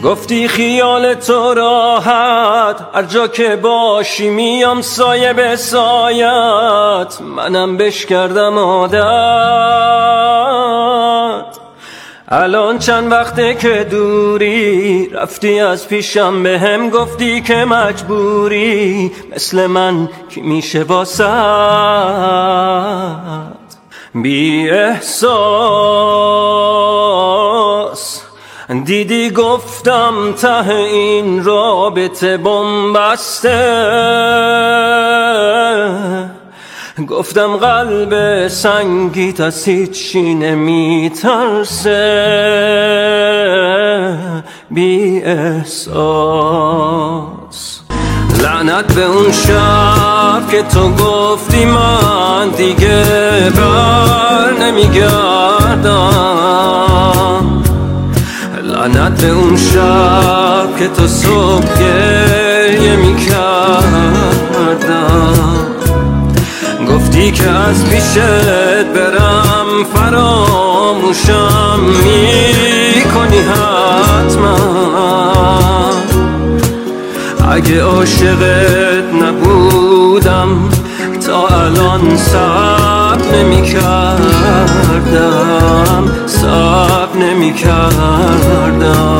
گفتی خیال تو راحت هر جا که باشی میام سایه به سایت. منم بش کردم عادت. الان چند وقته که دوری رفتی از پیشم به هم گفتی که مجبوری. مثل من کی میشه واسد بی احساس. دیدی گفتم ته این رابطه بمبسته. گفتم قلب سنگیت از هیچی نمیترسه. بی احساس. لعنت به اون شب که تو گفتی من دیگه بر نمیگردم. لعنت اون شب که تو صبح گریه می‌کردم. گفتی که از پیشت برم فراموشم می‌کنی حتما. اگه عاشقت نبودم تا الان سب نمی کردم سب